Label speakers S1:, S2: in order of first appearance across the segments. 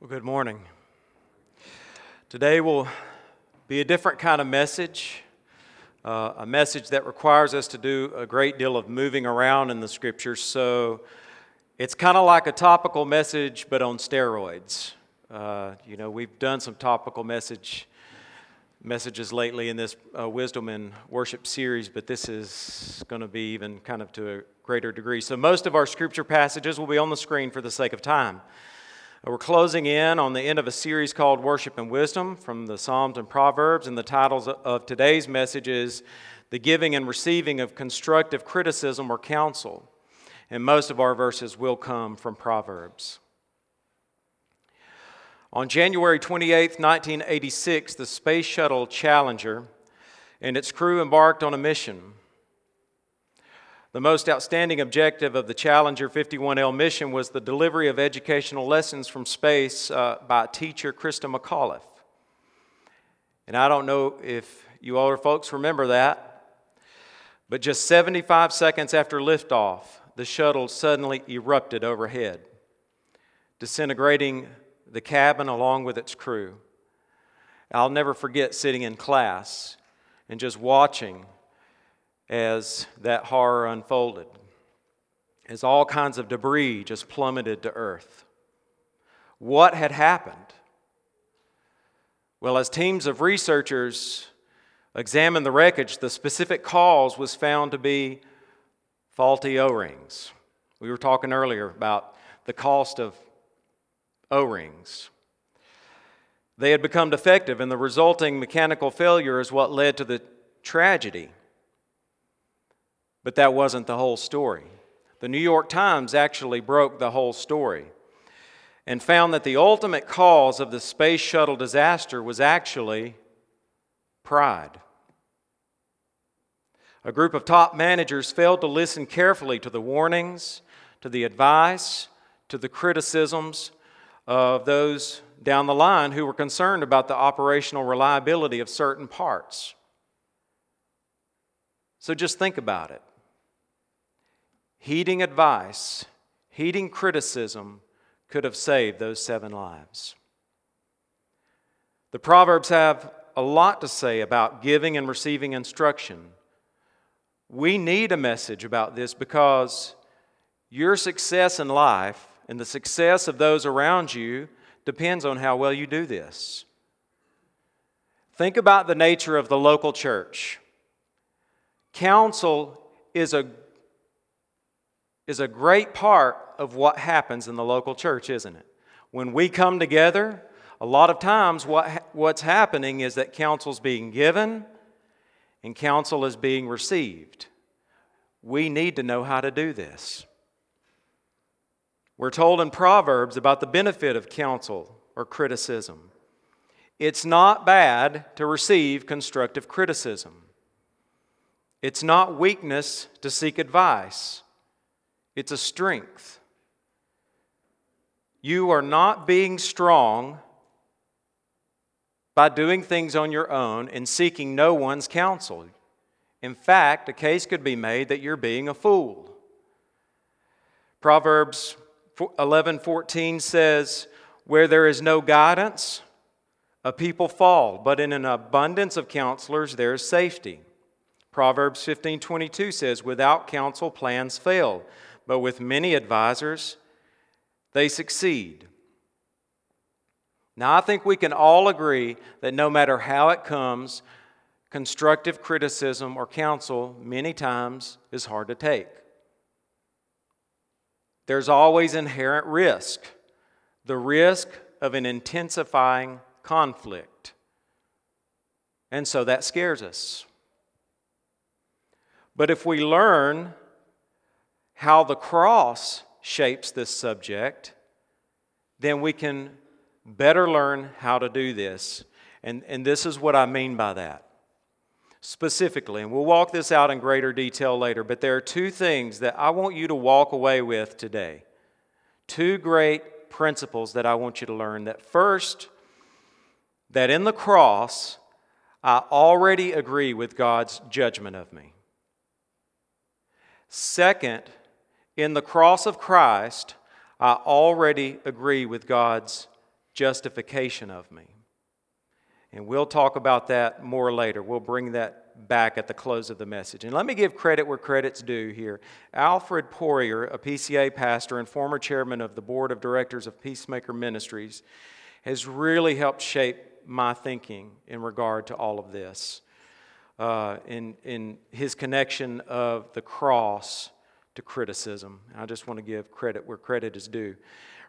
S1: Well, good morning. Today will be a different kind of message, uh, a message that requires us to do a great deal of moving around in the scriptures. So it's kind of like a topical message, but on steroids. Uh, you know, we've done some topical message messages lately in this uh, wisdom and worship series, but this is going to be even kind of to a greater degree. So most of our scripture passages will be on the screen for the sake of time. Uh, we're closing in on the end of a series called Worship and Wisdom from the Psalms and Proverbs, and the titles of today's message is The Giving and Receiving of Constructive Criticism or Counsel. And most of our verses will come from Proverbs. On January 28, 1986, the Space Shuttle Challenger and its crew embarked on a mission. The most outstanding objective of the Challenger 51L mission was the delivery of educational lessons from space uh, by teacher Christa McAuliffe. And I don't know if you older folks remember that, but just 75 seconds after liftoff, the shuttle suddenly erupted overhead, disintegrating the cabin along with its crew. I'll never forget sitting in class and just watching as that horror unfolded, as all kinds of debris just plummeted to earth. What had happened? Well, as teams of researchers examined the wreckage, the specific cause was found to be faulty O rings. We were talking earlier about the cost of O rings. They had become defective, and the resulting mechanical failure is what led to the tragedy. But that wasn't the whole story. The New York Times actually broke the whole story and found that the ultimate cause of the space shuttle disaster was actually pride. A group of top managers failed to listen carefully to the warnings, to the advice, to the criticisms of those down the line who were concerned about the operational reliability of certain parts. So just think about it heeding advice, heeding criticism, could have saved those seven lives. The Proverbs have a lot to say about giving and receiving instruction. We need a message about this because your success in life and the success of those around you depends on how well you do this. Think about the nature of the local church. Counsel is a is a great part of what happens in the local church, isn't it? When we come together, a lot of times what, what's happening is that counsel's being given and counsel is being received. We need to know how to do this. We're told in Proverbs about the benefit of counsel or criticism. It's not bad to receive constructive criticism. It's not weakness to seek advice. It's a strength. You are not being strong by doing things on your own and seeking no one's counsel. In fact, a case could be made that you're being a fool. Proverbs 11:14 says, "Where there is no guidance, a people fall, but in an abundance of counselors there is safety." Proverbs 15:22 says, "Without counsel plans fail, but with many advisors, they succeed. Now, I think we can all agree that no matter how it comes, constructive criticism or counsel many times is hard to take. There's always inherent risk the risk of an intensifying conflict. And so that scares us. But if we learn how the cross shapes this subject, then we can better learn how to do this. And, and this is what I mean by that. Specifically, and we'll walk this out in greater detail later, but there are two things that I want you to walk away with today. Two great principles that I want you to learn. That first, that in the cross, I already agree with God's judgment of me. Second, in the cross of Christ, I already agree with God's justification of me. And we'll talk about that more later. We'll bring that back at the close of the message. And let me give credit where credit's due here. Alfred Poirier, a PCA pastor and former chairman of the board of directors of Peacemaker Ministries, has really helped shape my thinking in regard to all of this. Uh, in, in his connection of the cross to criticism. I just want to give credit where credit is due.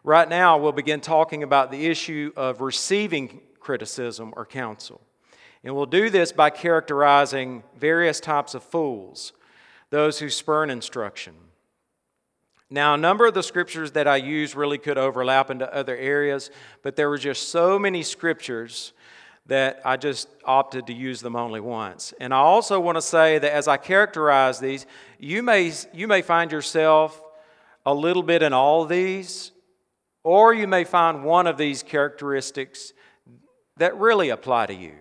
S1: Right now, we'll begin talking about the issue of receiving criticism or counsel. And we'll do this by characterizing various types of fools, those who spurn instruction. Now, a number of the scriptures that I use really could overlap into other areas, but there were just so many scriptures that I just opted to use them only once. And I also want to say that as I characterize these, you may, you may find yourself a little bit in all these, or you may find one of these characteristics that really apply to you.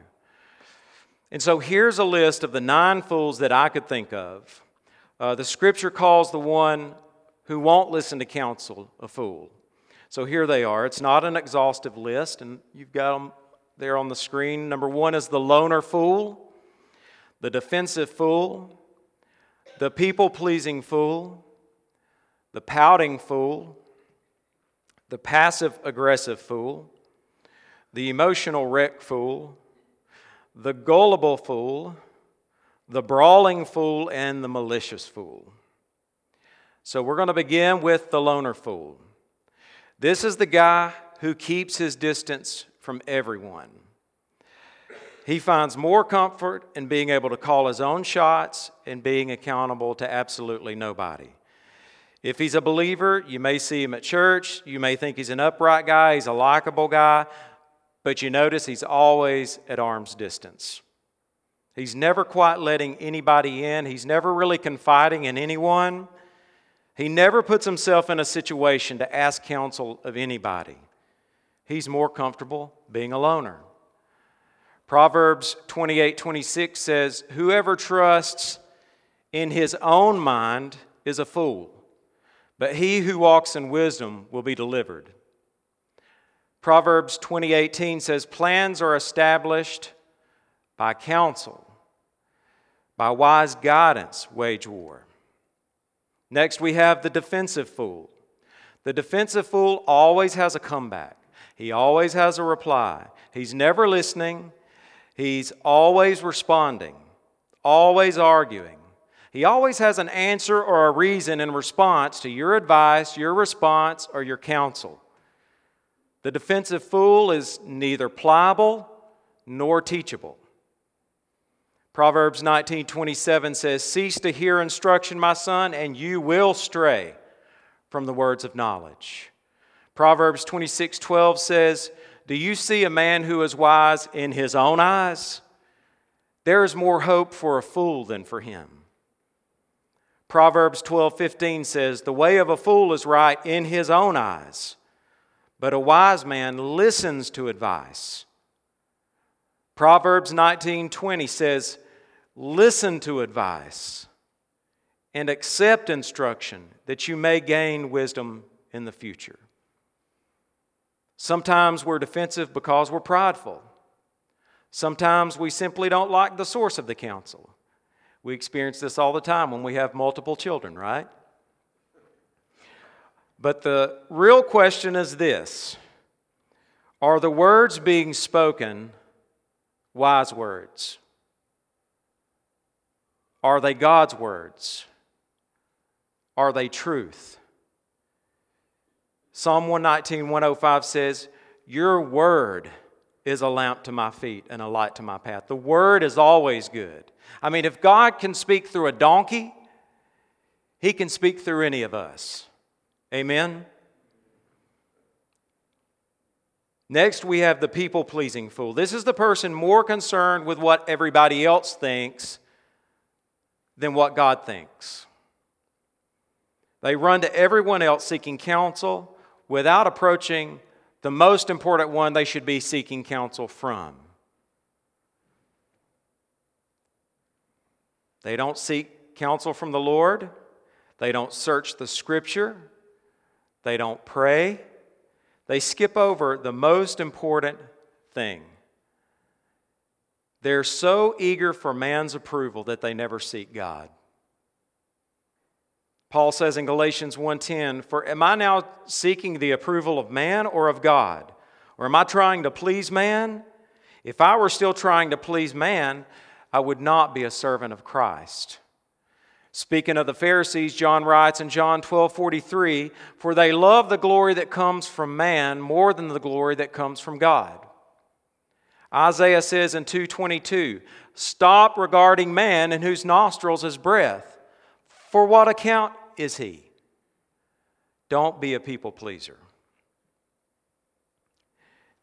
S1: And so here's a list of the nine fools that I could think of. Uh, the scripture calls the one who won't listen to counsel a fool. So here they are. It's not an exhaustive list, and you've got them there on the screen. Number one is the loner fool, the defensive fool, the people pleasing fool, the pouting fool, the passive aggressive fool, the emotional wreck fool, the gullible fool, the brawling fool, and the malicious fool. So we're going to begin with the loner fool. This is the guy who keeps his distance from everyone. He finds more comfort in being able to call his own shots and being accountable to absolutely nobody. If he's a believer, you may see him at church. You may think he's an upright guy, he's a likable guy, but you notice he's always at arm's distance. He's never quite letting anybody in, he's never really confiding in anyone. He never puts himself in a situation to ask counsel of anybody. He's more comfortable being a loner. Proverbs 28 26 says, Whoever trusts in his own mind is a fool, but he who walks in wisdom will be delivered. Proverbs 20:18 says plans are established by counsel. By wise guidance wage war. Next we have the defensive fool. The defensive fool always has a comeback. He always has a reply. He's never listening. He's always responding, always arguing. He always has an answer or a reason in response to your advice, your response, or your counsel. The defensive fool is neither pliable nor teachable. Proverbs 19:27 says, "Cease to hear instruction, my son, and you will stray from the words of knowledge." Proverbs 26:12 says, "Do you see a man who is wise in his own eyes? There is more hope for a fool than for him." Proverbs 12:15 says, "The way of a fool is right in his own eyes." but a wise man listens to advice. Proverbs 19:20 says, "Listen to advice and accept instruction that you may gain wisdom in the future." Sometimes we're defensive because we're prideful. Sometimes we simply don't like the source of the counsel. We experience this all the time when we have multiple children, right? But the real question is this Are the words being spoken wise words? Are they God's words? Are they truth? Psalm 119, 105 says, Your word is a lamp to my feet and a light to my path. The word is always good. I mean, if God can speak through a donkey, he can speak through any of us. Amen? Next, we have the people pleasing fool. This is the person more concerned with what everybody else thinks than what God thinks. They run to everyone else seeking counsel without approaching the most important one they should be seeking counsel from. They don't seek counsel from the Lord. They don't search the scripture. They don't pray. they skip over the most important thing. They're so eager for man's approval that they never seek God. Paul says in Galatians 1:10, "For am I now seeking the approval of man or of God? Or am I trying to please man? If I were still trying to please man, I would not be a servant of Christ." Speaking of the Pharisees, John writes in John 12:43, For they love the glory that comes from man more than the glory that comes from God. Isaiah says in 222, Stop regarding man in whose nostrils is breath. For what account is he? Don't be a people pleaser.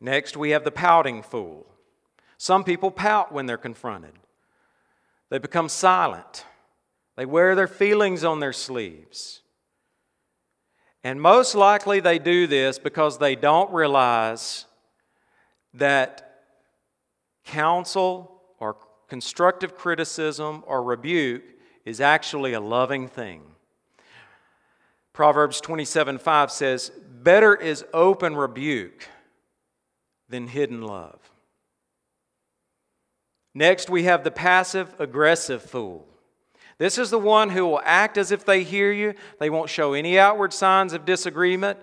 S1: Next, we have the pouting fool. Some people pout when they're confronted, they become silent, they wear their feelings on their sleeves. And most likely they do this because they don't realize that counsel or constructive criticism or rebuke is actually a loving thing. Proverbs 27 5 says, Better is open rebuke than hidden love. Next, we have the passive aggressive fool. This is the one who will act as if they hear you. They won't show any outward signs of disagreement,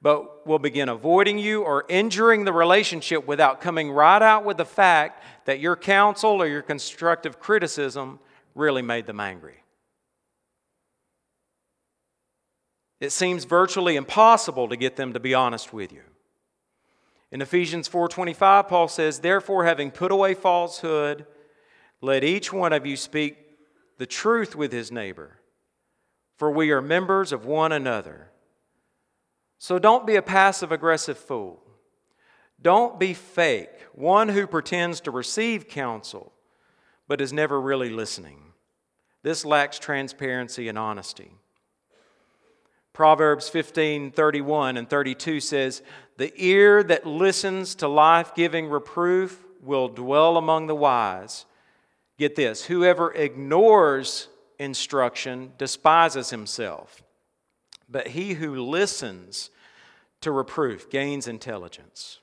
S1: but will begin avoiding you or injuring the relationship without coming right out with the fact that your counsel or your constructive criticism really made them angry. It seems virtually impossible to get them to be honest with you. In Ephesians 4:25 Paul says, "Therefore having put away falsehood, let each one of you speak the truth with his neighbor, for we are members of one another." So don't be a passive aggressive fool. Don't be fake, one who pretends to receive counsel but is never really listening. This lacks transparency and honesty. Proverbs 15 31 and 32 says, The ear that listens to life giving reproof will dwell among the wise. Get this whoever ignores instruction despises himself, but he who listens to reproof gains intelligence.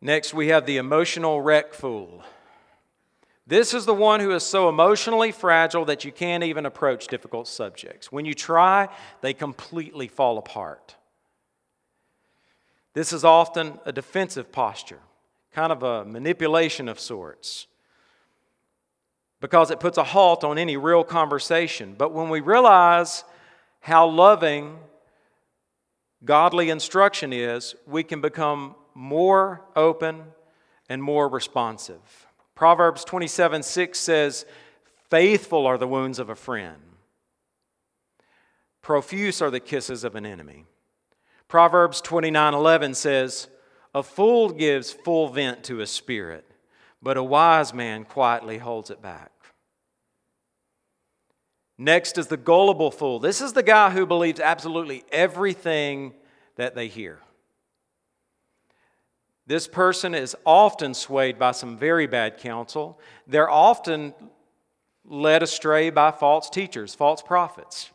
S1: Next, we have the emotional wreck fool. This is the one who is so emotionally fragile that you can't even approach difficult subjects. When you try, they completely fall apart. This is often a defensive posture, kind of a manipulation of sorts, because it puts a halt on any real conversation. But when we realize how loving godly instruction is, we can become more open and more responsive. Proverbs 27 6 says, Faithful are the wounds of a friend, profuse are the kisses of an enemy. Proverbs 29 11 says, A fool gives full vent to his spirit, but a wise man quietly holds it back. Next is the gullible fool. This is the guy who believes absolutely everything that they hear. This person is often swayed by some very bad counsel. They're often led astray by false teachers, false prophets.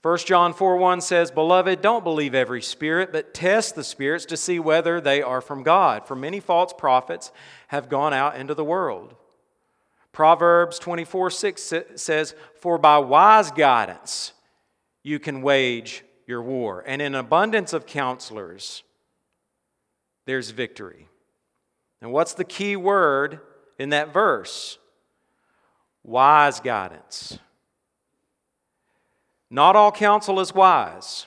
S1: 1 John 4 1 says, Beloved, don't believe every spirit, but test the spirits to see whether they are from God. For many false prophets have gone out into the world. Proverbs 24 6 says, For by wise guidance you can wage your war, and in abundance of counselors there's victory. And what's the key word in that verse? Wise guidance. Not all counsel is wise.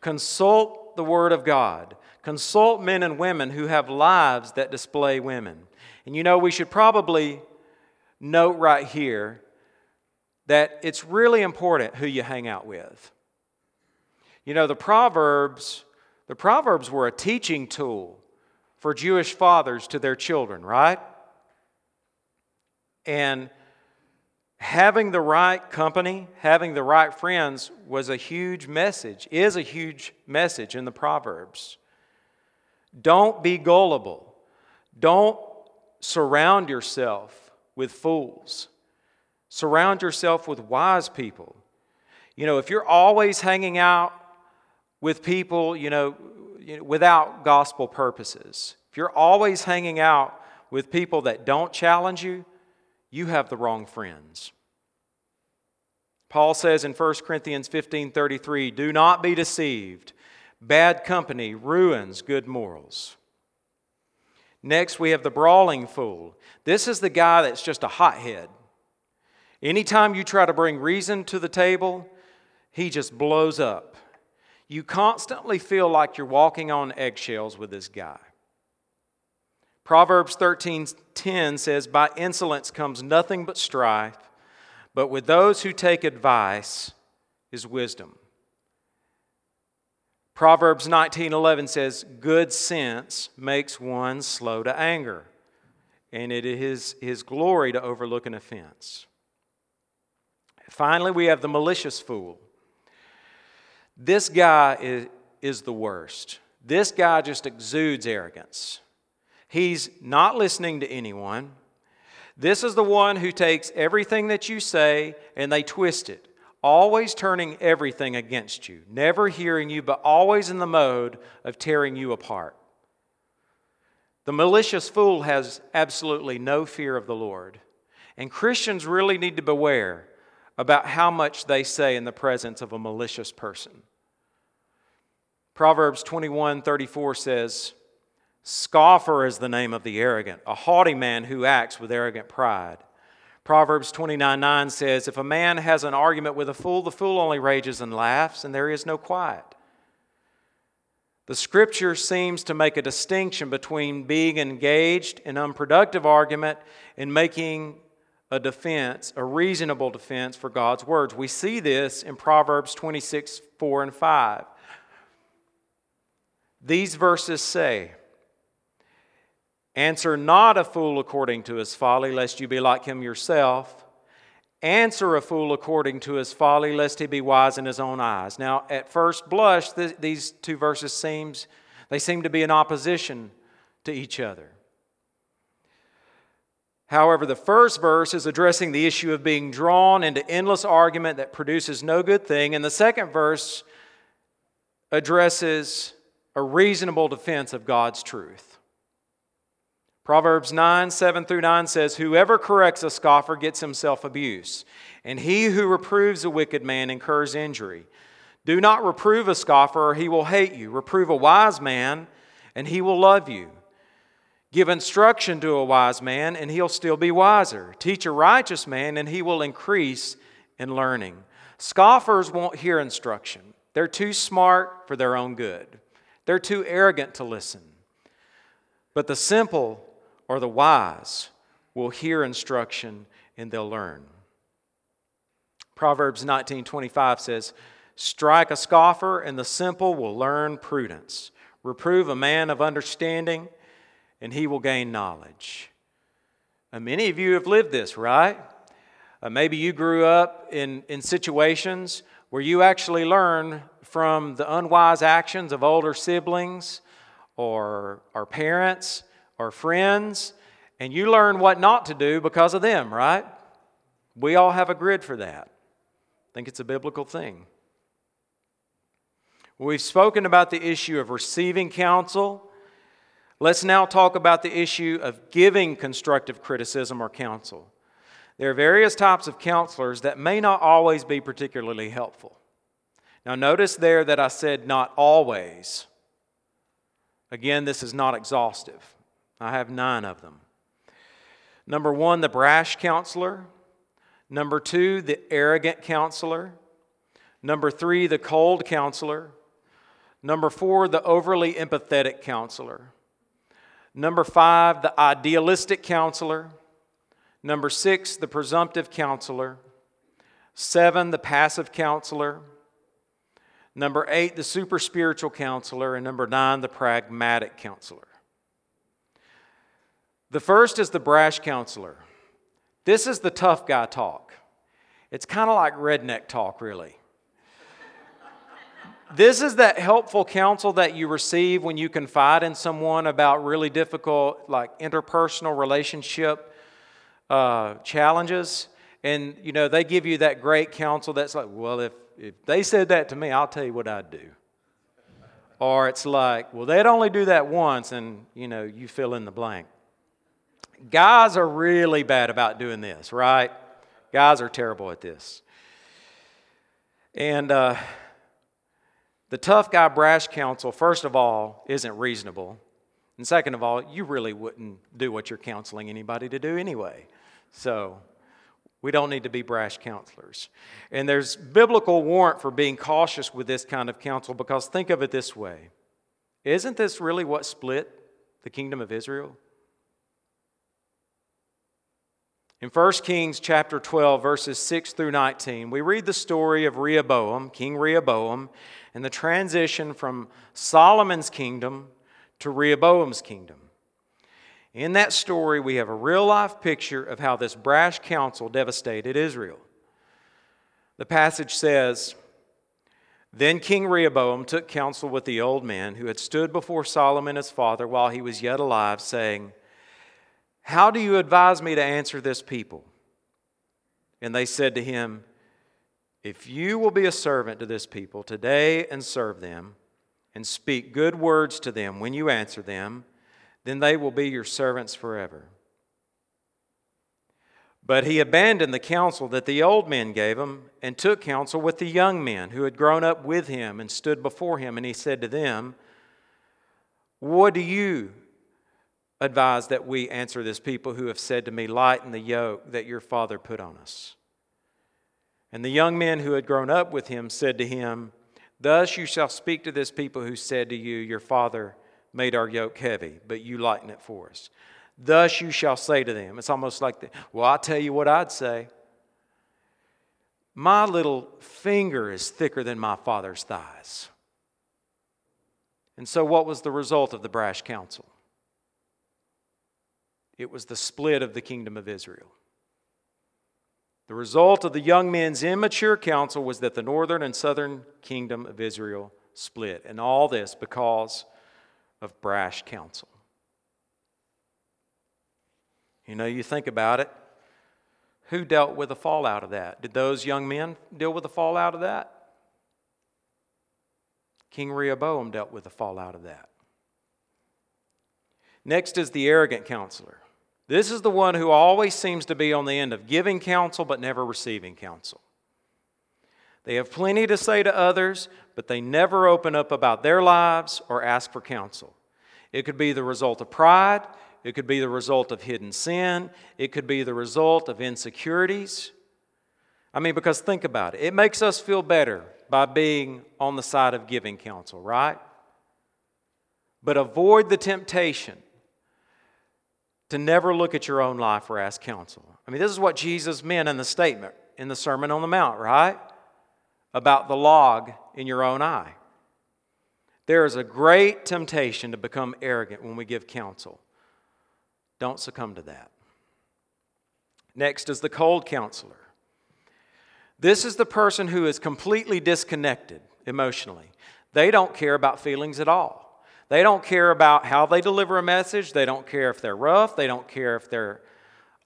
S1: Consult the Word of God. Consult men and women who have lives that display women. And you know, we should probably note right here that it's really important who you hang out with. You know, the Proverbs the Proverbs were a teaching tool for Jewish fathers to their children, right? And having the right company, having the right friends was a huge message, is a huge message in the Proverbs. Don't be gullible. Don't surround yourself with fools. Surround yourself with wise people. You know, if you're always hanging out with people, you know, without gospel purposes. If you're always hanging out with people that don't challenge you, you have the wrong friends. Paul says in 1 Corinthians 15:33, "Do not be deceived. Bad company ruins good morals." Next, we have the brawling fool. This is the guy that's just a hothead. Anytime you try to bring reason to the table, he just blows up. You constantly feel like you're walking on eggshells with this guy. Proverbs 13:10 says, "By insolence comes nothing but strife, but with those who take advice is wisdom." Proverbs 19:11 says, "Good sense makes one slow to anger, and it is his glory to overlook an offense." Finally, we have the malicious fool. This guy is, is the worst. This guy just exudes arrogance. He's not listening to anyone. This is the one who takes everything that you say and they twist it, always turning everything against you, never hearing you, but always in the mode of tearing you apart. The malicious fool has absolutely no fear of the Lord. And Christians really need to beware about how much they say in the presence of a malicious person. Proverbs 21 34 says, Scoffer is the name of the arrogant, a haughty man who acts with arrogant pride. Proverbs 29 9 says, If a man has an argument with a fool, the fool only rages and laughs, and there is no quiet. The scripture seems to make a distinction between being engaged in unproductive argument and making a defense, a reasonable defense for God's words. We see this in Proverbs 26 4 and 5. These verses say, Answer not a fool according to his folly, lest you be like him yourself. Answer a fool according to his folly, lest he be wise in his own eyes. Now, at first blush, th- these two verses seems they seem to be in opposition to each other. However, the first verse is addressing the issue of being drawn into endless argument that produces no good thing, and the second verse addresses a reasonable defense of God's truth. Proverbs 9, 7 through 9 says, Whoever corrects a scoffer gets himself abuse, and he who reproves a wicked man incurs injury. Do not reprove a scoffer, or he will hate you. Reprove a wise man, and he will love you. Give instruction to a wise man, and he'll still be wiser. Teach a righteous man, and he will increase in learning. Scoffers won't hear instruction. They're too smart for their own good, they're too arrogant to listen. But the simple or the wise will hear instruction and they'll learn. Proverbs 19:25 says, "Strike a scoffer and the simple will learn prudence. Reprove a man of understanding and he will gain knowledge." Many of you have lived this, right? Uh, maybe you grew up in, in situations where you actually learn from the unwise actions of older siblings or, our parents or friends, and you learn what not to do because of them, right? We all have a grid for that. I think it's a biblical thing. We've spoken about the issue of receiving counsel. Let's now talk about the issue of giving constructive criticism or counsel. There are various types of counselors that may not always be particularly helpful. Now, notice there that I said not always. Again, this is not exhaustive. I have nine of them. Number one, the brash counselor. Number two, the arrogant counselor. Number three, the cold counselor. Number four, the overly empathetic counselor. Number five, the idealistic counselor. Number six, the presumptive counselor. Seven, the passive counselor. Number eight, the super spiritual counselor. And number nine, the pragmatic counselor. The first is the brash counselor. This is the tough guy talk. It's kind of like redneck talk, really. this is that helpful counsel that you receive when you confide in someone about really difficult, like interpersonal relationship uh, challenges. And, you know, they give you that great counsel that's like, well, if, if they said that to me, I'll tell you what I'd do. Or it's like, well, they'd only do that once, and you know, you fill in the blank. Guys are really bad about doing this, right? Guys are terrible at this. And uh, the tough guy brash counsel, first of all, isn't reasonable. And second of all, you really wouldn't do what you're counseling anybody to do anyway. So we don't need to be brash counselors. And there's biblical warrant for being cautious with this kind of counsel because think of it this way Isn't this really what split the kingdom of Israel? In 1 Kings chapter 12, verses 6 through 19, we read the story of Rehoboam, King Rehoboam, and the transition from Solomon's kingdom to Rehoboam's kingdom. In that story, we have a real life picture of how this brash counsel devastated Israel. The passage says, Then King Rehoboam took counsel with the old men who had stood before Solomon his father while he was yet alive, saying, how do you advise me to answer this people? And they said to him, If you will be a servant to this people today and serve them, and speak good words to them when you answer them, then they will be your servants forever. But he abandoned the counsel that the old men gave him and took counsel with the young men who had grown up with him and stood before him. And he said to them, What do you advise that we answer this people who have said to me, Lighten the yoke that your father put on us. And the young men who had grown up with him said to him, Thus you shall speak to this people who said to you, Your father made our yoke heavy, but you lighten it for us. Thus you shall say to them. It's almost like, the, well, I'll tell you what I'd say. My little finger is thicker than my father's thighs. And so, what was the result of the brash counsel? It was the split of the kingdom of Israel. The result of the young men's immature counsel was that the northern and southern kingdom of Israel split. And all this because of brash counsel. You know, you think about it. Who dealt with the fallout of that? Did those young men deal with the fallout of that? King Rehoboam dealt with the fallout of that. Next is the arrogant counselor. This is the one who always seems to be on the end of giving counsel but never receiving counsel. They have plenty to say to others, but they never open up about their lives or ask for counsel. It could be the result of pride, it could be the result of hidden sin, it could be the result of insecurities. I mean, because think about it, it makes us feel better by being on the side of giving counsel, right? But avoid the temptation to never look at your own life or ask counsel. I mean, this is what Jesus meant in the statement in the Sermon on the Mount, right? About the log in your own eye. There is a great temptation to become arrogant when we give counsel. Don't succumb to that. Next is the cold counselor. This is the person who is completely disconnected emotionally. They don't care about feelings at all. They don't care about how they deliver a message. They don't care if they're rough. They don't care if they're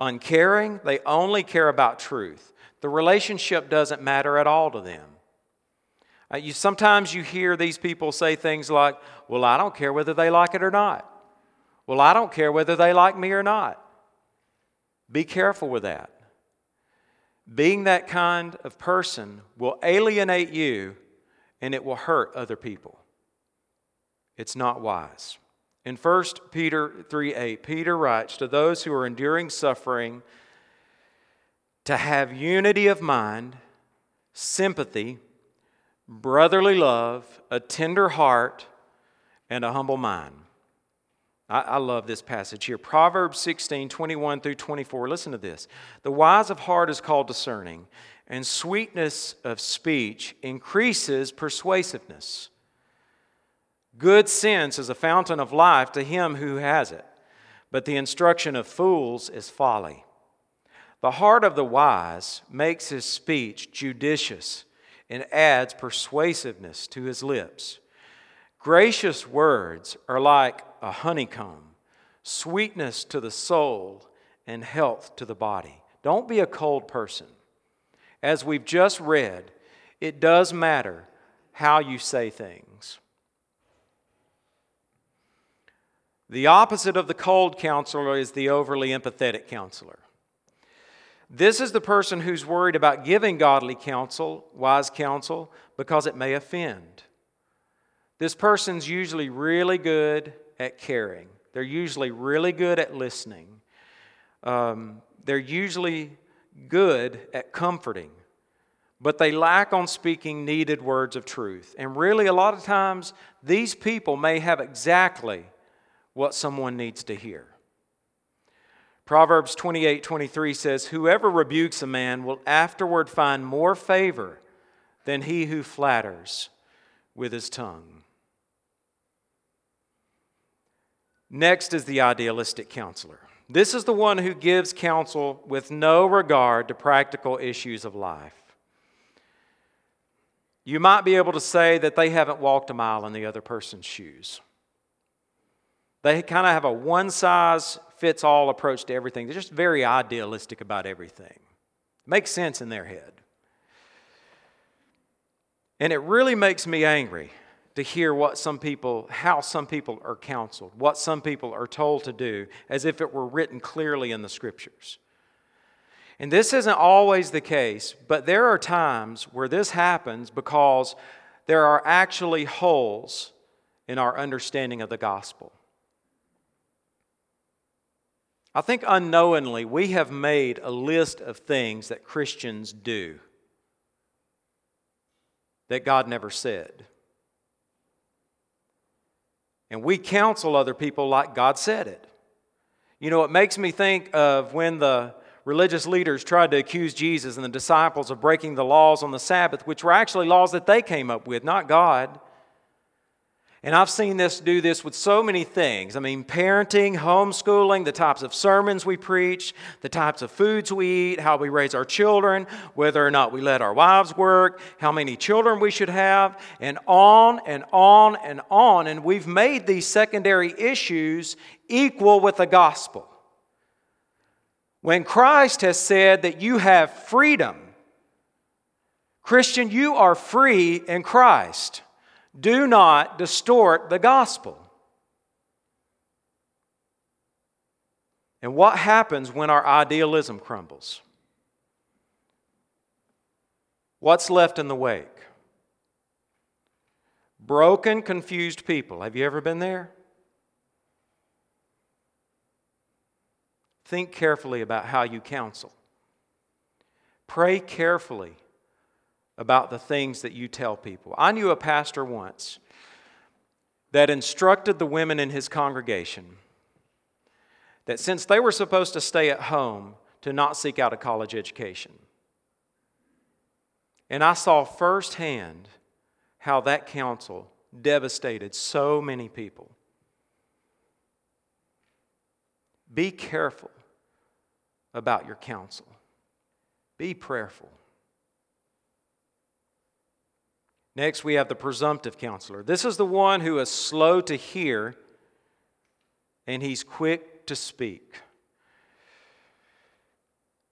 S1: uncaring. They only care about truth. The relationship doesn't matter at all to them. Uh, you, sometimes you hear these people say things like, Well, I don't care whether they like it or not. Well, I don't care whether they like me or not. Be careful with that. Being that kind of person will alienate you and it will hurt other people. It's not wise. In 1 Peter 3 8, Peter writes to those who are enduring suffering to have unity of mind, sympathy, brotherly love, a tender heart, and a humble mind. I, I, love this passage here. Proverbs 16 21 through 24. Listen to this. The wise of heart is called discerning, and sweetness of speech increases persuasiveness. Good sense is a fountain of life to him who has it, but the instruction of fools is folly. The heart of the wise makes his speech judicious and adds persuasiveness to his lips. Gracious words are like a honeycomb, sweetness to the soul and health to the body. Don't be a cold person. As we've just read, it does matter how you say things. The opposite of the cold counselor is the overly empathetic counselor. This is the person who's worried about giving godly counsel, wise counsel, because it may offend. This person's usually really good at caring. They're usually really good at listening. Um, they're usually good at comforting, but they lack on speaking needed words of truth. And really, a lot of times, these people may have exactly what someone needs to hear. Proverbs 28 23 says, Whoever rebukes a man will afterward find more favor than he who flatters with his tongue. Next is the idealistic counselor. This is the one who gives counsel with no regard to practical issues of life. You might be able to say that they haven't walked a mile in the other person's shoes. They kind of have a one size fits all approach to everything. They're just very idealistic about everything. Makes sense in their head. And it really makes me angry to hear what some people, how some people are counseled, what some people are told to do, as if it were written clearly in the scriptures. And this isn't always the case, but there are times where this happens because there are actually holes in our understanding of the gospel. I think unknowingly we have made a list of things that Christians do that God never said. And we counsel other people like God said it. You know, it makes me think of when the religious leaders tried to accuse Jesus and the disciples of breaking the laws on the Sabbath, which were actually laws that they came up with, not God. And I've seen this do this with so many things. I mean, parenting, homeschooling, the types of sermons we preach, the types of foods we eat, how we raise our children, whether or not we let our wives work, how many children we should have, and on and on and on. And we've made these secondary issues equal with the gospel. When Christ has said that you have freedom, Christian, you are free in Christ. Do not distort the gospel. And what happens when our idealism crumbles? What's left in the wake? Broken, confused people. Have you ever been there? Think carefully about how you counsel. Pray carefully about the things that you tell people. I knew a pastor once that instructed the women in his congregation that since they were supposed to stay at home, to not seek out a college education. And I saw firsthand how that counsel devastated so many people. Be careful about your counsel, be prayerful. Next, we have the presumptive counselor. This is the one who is slow to hear and he's quick to speak.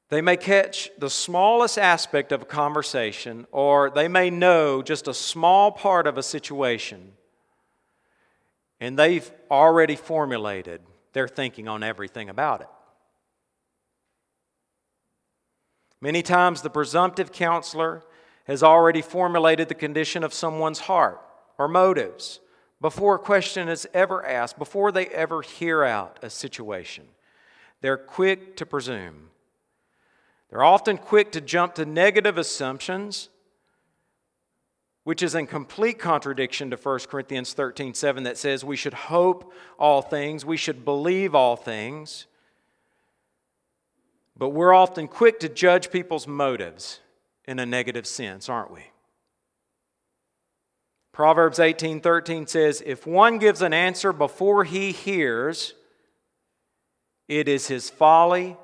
S1: They may catch the smallest aspect of a conversation, or they may know just a small part of a situation, and they've already formulated their thinking on everything about it. Many times, the presumptive counselor has already formulated the condition of someone's heart or motives before a question is ever asked, before they ever hear out a situation. They're quick to presume. They're often quick to jump to negative assumptions, which is in complete contradiction to 1 Corinthians 13 7 that says we should hope all things, we should believe all things. But we're often quick to judge people's motives in a negative sense, aren't we? Proverbs 18:13 says, "If one gives an answer before he hears, it is his folly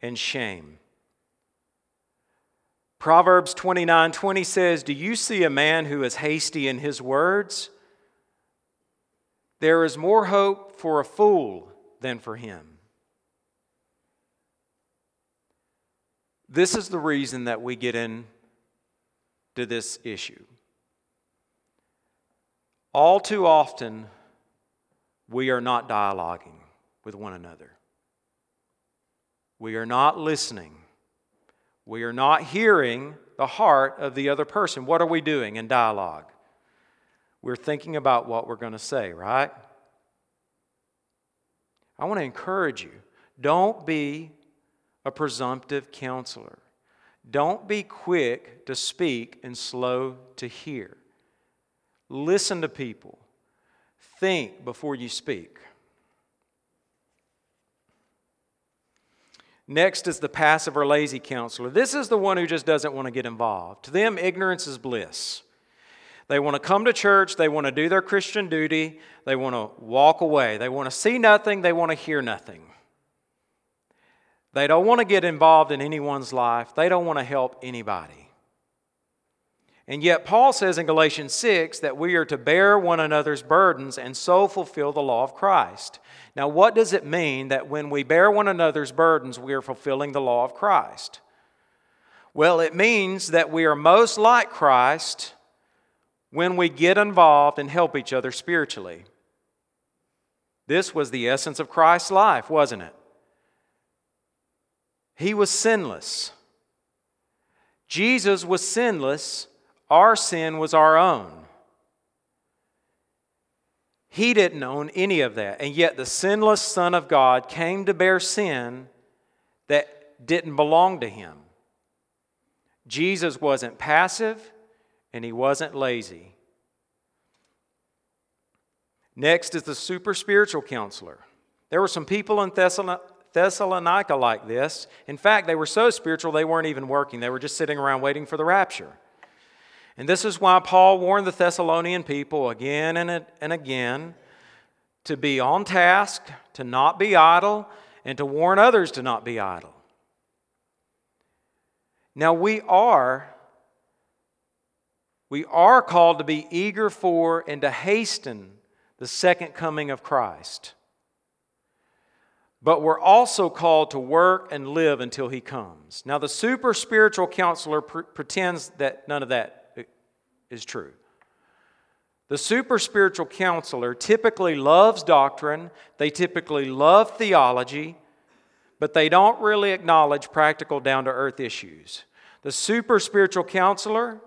S1: and shame." Proverbs 29:20 says, "Do you see a man who is hasty in his words? There is more hope for a fool than for him." This is the reason that we get into this issue. All too often, we are not dialoguing with one another. We are not listening. We are not hearing the heart of the other person. What are we doing in dialogue? We're thinking about what we're going to say, right? I want to encourage you don't be a presumptive counselor. Don't be quick to speak and slow to hear. Listen to people. Think before you speak. Next is the passive or lazy counselor. This is the one who just doesn't want to get involved. To them, ignorance is bliss. They want to come to church, they want to do their Christian duty, they want to walk away. They want to see nothing, they want to hear nothing. They don't want to get involved in anyone's life, they don't want to help anybody. And yet, Paul says in Galatians 6 that we are to bear one another's burdens and so fulfill the law of Christ. Now, what does it mean that when we bear one another's burdens, we are fulfilling the law of Christ? Well, it means that we are most like Christ when we get involved and help each other spiritually. This was the essence of Christ's life, wasn't it? He was sinless. Jesus was sinless. Our sin was our own. He didn't own any of that. And yet, the sinless Son of God came to bear sin that didn't belong to him. Jesus wasn't passive and he wasn't lazy. Next is the super spiritual counselor. There were some people in Thessalonica like this. In fact, they were so spiritual they weren't even working, they were just sitting around waiting for the rapture. And this is why Paul warned the Thessalonian people again and, again to be on task, to not be idle, and to warn others to not be idle. Now we are we are called to be eager for and to hasten the second coming of Christ. But we're also called to work and live until he comes. Now, the super spiritual counselor pr- pretends that none of that is true. The super spiritual counselor typically loves doctrine, they typically love theology, but they don't really acknowledge practical down to earth issues. The super spiritual counselor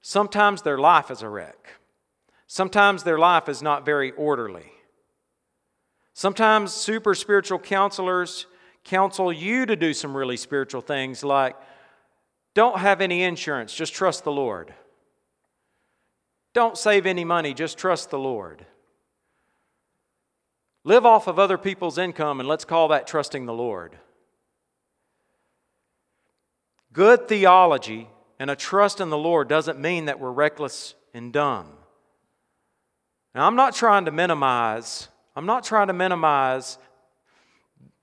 S1: Sometimes their life is a wreck. Sometimes their life is not very orderly. Sometimes super spiritual counselors counsel you to do some really spiritual things like don't have any insurance, just trust the Lord. Don't save any money, just trust the Lord. Live off of other people's income, and let's call that trusting the Lord. Good theology and a trust in the Lord doesn't mean that we're reckless and dumb. Now, I'm not trying to minimize, I'm not trying to minimize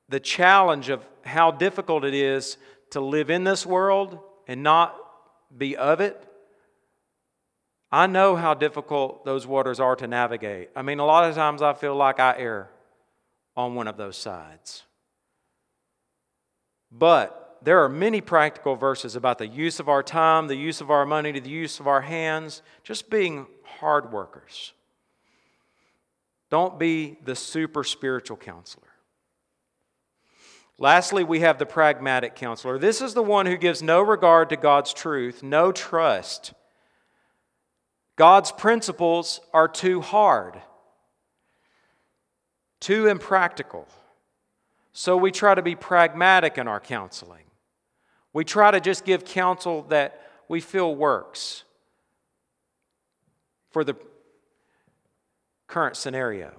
S1: the challenge of how difficult it is to live in this world and not be of it. I know how difficult those waters are to navigate. I mean, a lot of times I feel like I err on one of those sides. But there are many practical verses about the use of our time, the use of our money, the use of our hands, just being hard workers. Don't be the super spiritual counselor. Lastly, we have the pragmatic counselor. This is the one who gives no regard to God's truth, no trust. God's principles are too hard, too impractical. So we try to be pragmatic in our counseling. We try to just give counsel that we feel works for the current scenario.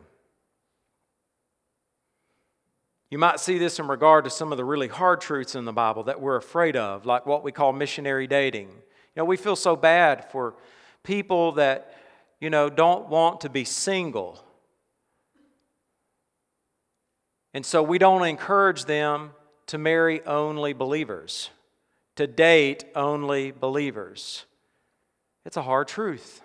S1: You might see this in regard to some of the really hard truths in the Bible that we're afraid of, like what we call missionary dating. You know, we feel so bad for people that, you know, don't want to be single. And so we don't encourage them to marry only believers to date only believers. It's a hard truth.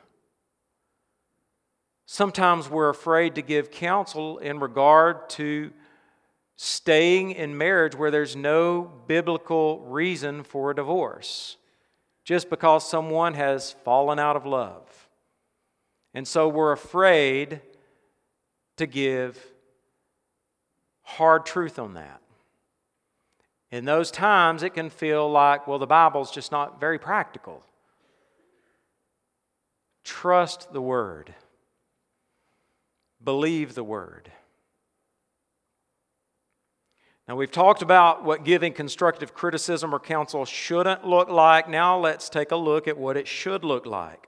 S1: Sometimes we're afraid to give counsel in regard to staying in marriage where there's no biblical reason for a divorce, just because someone has fallen out of love. And so we're afraid to give hard truth on that. In those times, it can feel like, well, the Bible's just not very practical. Trust the Word, believe the Word. Now, we've talked about what giving constructive criticism or counsel shouldn't look like. Now, let's take a look at what it should look like.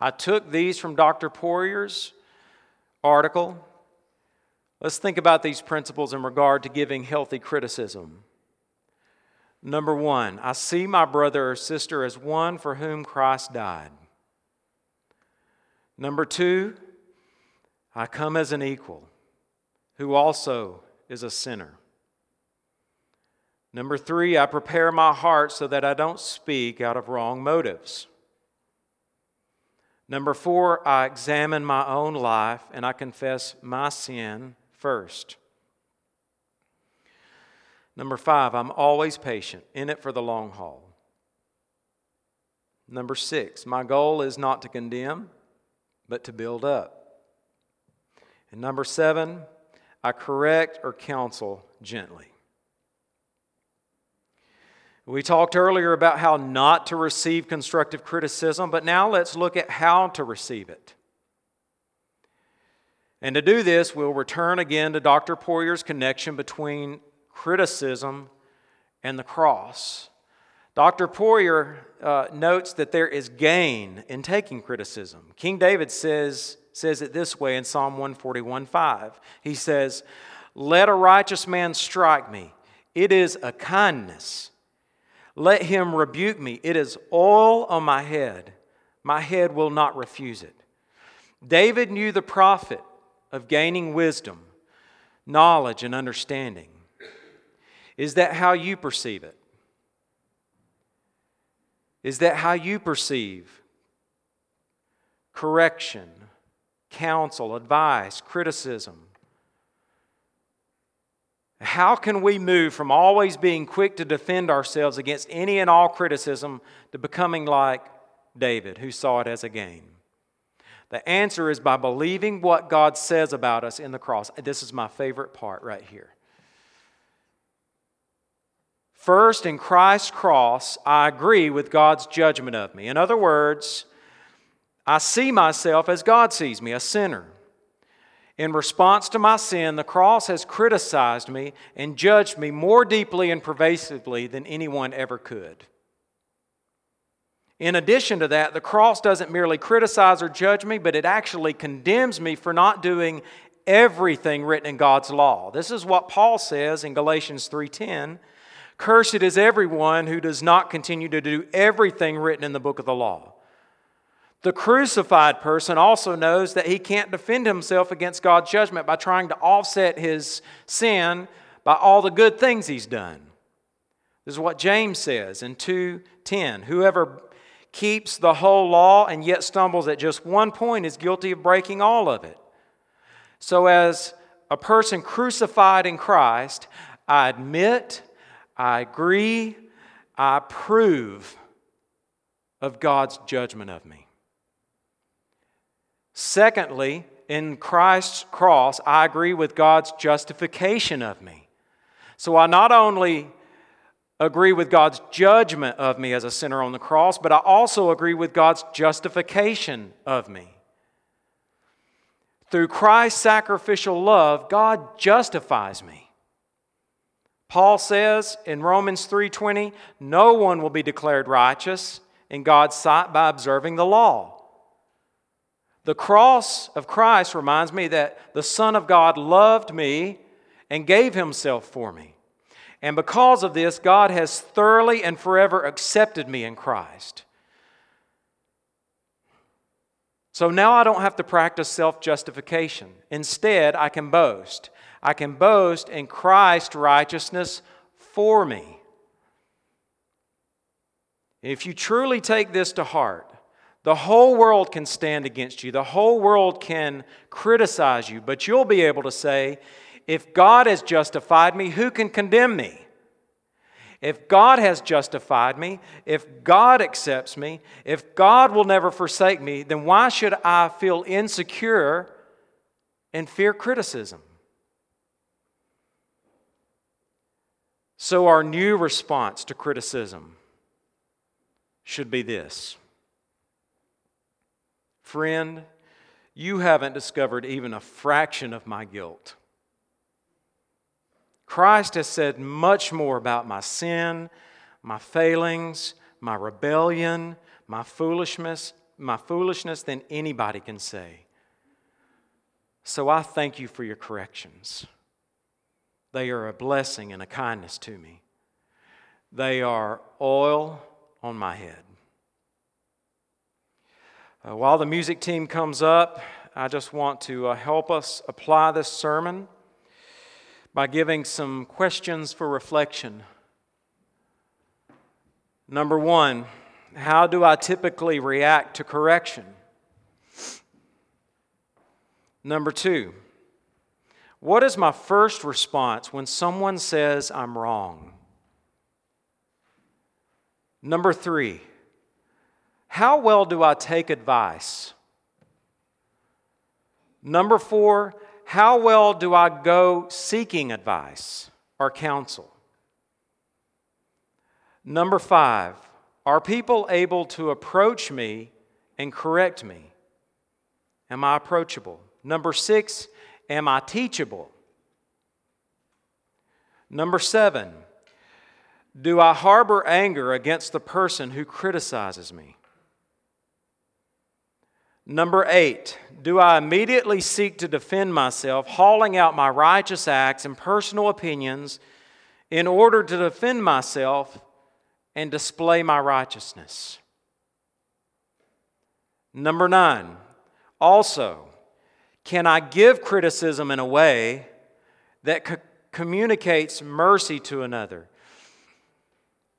S1: I took these from Dr. Poirier's article. Let's think about these principles in regard to giving healthy criticism. Number one, I see my brother or sister as one for whom Christ died. Number two, I come as an equal who also is a sinner. Number three, I prepare my heart so that I don't speak out of wrong motives. Number four, I examine my own life and I confess my sin first. Number five, I'm always patient, in it for the long haul. Number six, my goal is not to condemn, but to build up. And number seven, I correct or counsel gently. We talked earlier about how not to receive constructive criticism, but now let's look at how to receive it. And to do this, we'll return again to Dr. Poirier's connection between criticism and the cross. Dr. Poirier uh, notes that there is gain in taking criticism. King David says, says it this way in Psalm 141 5. He says, Let a righteous man strike me, it is a kindness. Let him rebuke me. It is oil on my head. My head will not refuse it. David knew the profit of gaining wisdom, knowledge, and understanding. Is that how you perceive it? Is that how you perceive correction, counsel, advice, criticism? How can we move from always being quick to defend ourselves against any and all criticism to becoming like David, who saw it as a gain? The answer is by believing what God says about us in the cross. This is my favorite part right here. First, in Christ's cross, I agree with God's judgment of me. In other words, I see myself as God sees me, a sinner. In response to my sin, the cross has criticized me and judged me more deeply and pervasively than anyone ever could. In addition to that, the cross doesn't merely criticize or judge me, but it actually condemns me for not doing everything written in God's law. This is what Paul says in Galatians 3:10, "Cursed is everyone who does not continue to do everything written in the book of the law." The crucified person also knows that he can't defend himself against God's judgment by trying to offset his sin by all the good things he's done. This is what James says in 2:10. Whoever keeps the whole law and yet stumbles at just one point is guilty of breaking all of it. So as a person crucified in Christ, I admit, I agree, I approve of God's judgment of me. Secondly, in Christ's cross, I agree with God's justification of me. So I not only agree with God's judgment of me as a sinner on the cross, but I also agree with God's justification of me. Through Christ's sacrificial love, God justifies me. Paul says in Romans 3:20, no one will be declared righteous in God's sight by observing the law. The cross of Christ reminds me that the Son of God loved me and gave himself for me. And because of this, God has thoroughly and forever accepted me in Christ. So now I don't have to practice self justification. Instead, I can boast. I can boast in Christ's righteousness for me. If you truly take this to heart, the whole world can stand against you. The whole world can criticize you. But you'll be able to say, if God has justified me, who can condemn me? If God has justified me, if God accepts me, if God will never forsake me, then why should I feel insecure and fear criticism. So, our new response to criticism should be this Friend, you haven't discovered even a fraction of my guilt. Christ has said much more about my sin, my failings, my rebellion, my foolishness, my foolishness than anybody can say. So I thank you for your corrections. They are a blessing and a kindness to me. They are oil on my head. Uh, while the music team comes up, I just want to uh, help us apply this sermon by giving some questions for reflection. Number one, how do I typically react to correction? Number two, what is my first response when someone says I'm wrong? Number three, how well do I take advice? Number four, how well do I go seeking advice or counsel? Number five, are people able to approach me and correct me? Am I approachable? Number six, am I teachable? Number seven, do I harbor anger against the person who criticizes me? Number eight, do I immediately seek to defend myself, hauling out my righteous acts and personal opinions in order to defend myself and display my righteousness? Number nine, also, can I give criticism in a way that co- communicates mercy to another?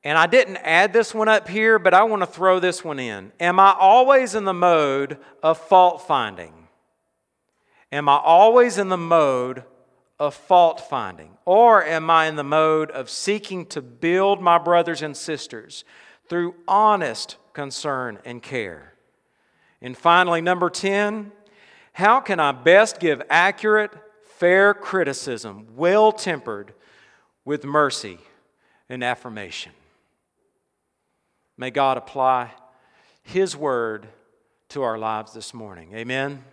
S1: And I didn't add this one up here, but I want to throw this one in. Am I always in the mode of fault finding? Am I always in the mode of fault finding? Or am I in the mode of seeking to build my brothers and sisters through honest concern and care? And finally, number 10, how can I best give accurate, fair criticism, well tempered with mercy and affirmation? May God apply His word to our lives this morning. Amen.